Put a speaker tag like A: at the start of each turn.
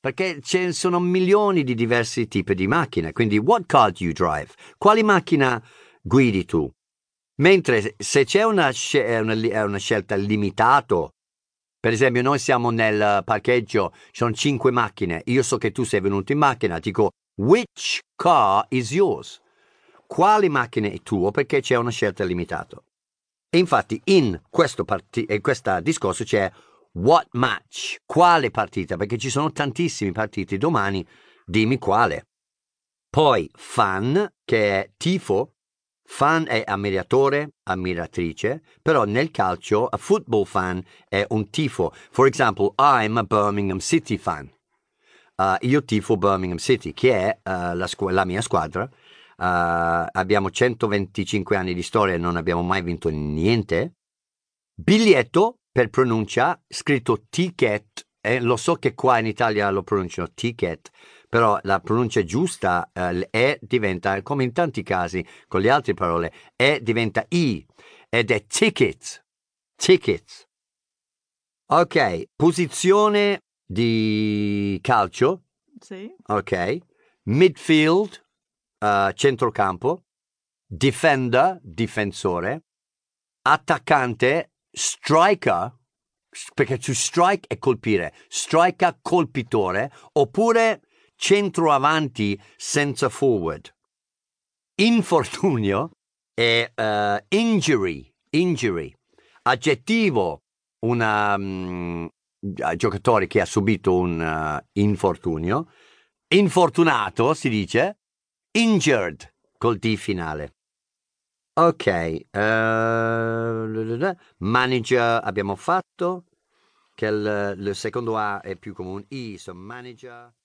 A: Perché ce ne sono milioni di diversi tipi di macchine, quindi what car do you drive? Quali macchina guidi tu? Mentre se c'è una, una, una scelta limitata, per esempio noi siamo nel parcheggio, ci sono cinque macchine, io so che tu sei venuto in macchina, dico which car is yours? Quale macchina è tuo? Perché c'è una scelta limitata. E infatti in questo, parti- in questo discorso c'è what match, quale partita, perché ci sono tantissimi partiti domani, dimmi quale. Poi fan, che è tifo, fan è ammiratore, ammiratrice, però nel calcio a football fan è un tifo. For example, I'm a Birmingham City fan. Uh, io tifo Birmingham City, che è uh, la, squ- la, mia squadra. Uh, abbiamo 125 anni di storia e non abbiamo mai vinto niente. Biglietto per pronuncia, scritto ticket, eh, lo so che qua in Italia lo pronunciano ticket, però la pronuncia giusta eh, è diventa, come in tanti casi con le altre parole, è diventa i ed è ticket. Ticket. Ok, posizione di calcio.
B: Sì.
A: Ok. Midfield, uh, centrocampo. Defender, difensore. Attaccante, striker, perché to strike è colpire, striker colpitore, oppure centro avanti senza forward. Infortunio è uh, injury, injury, aggettivo, un um, giocatore che ha subito un uh, infortunio, infortunato si dice, injured col D finale. Ok, uh, manager abbiamo fatto, che il, il secondo A è più comune, I, so manager.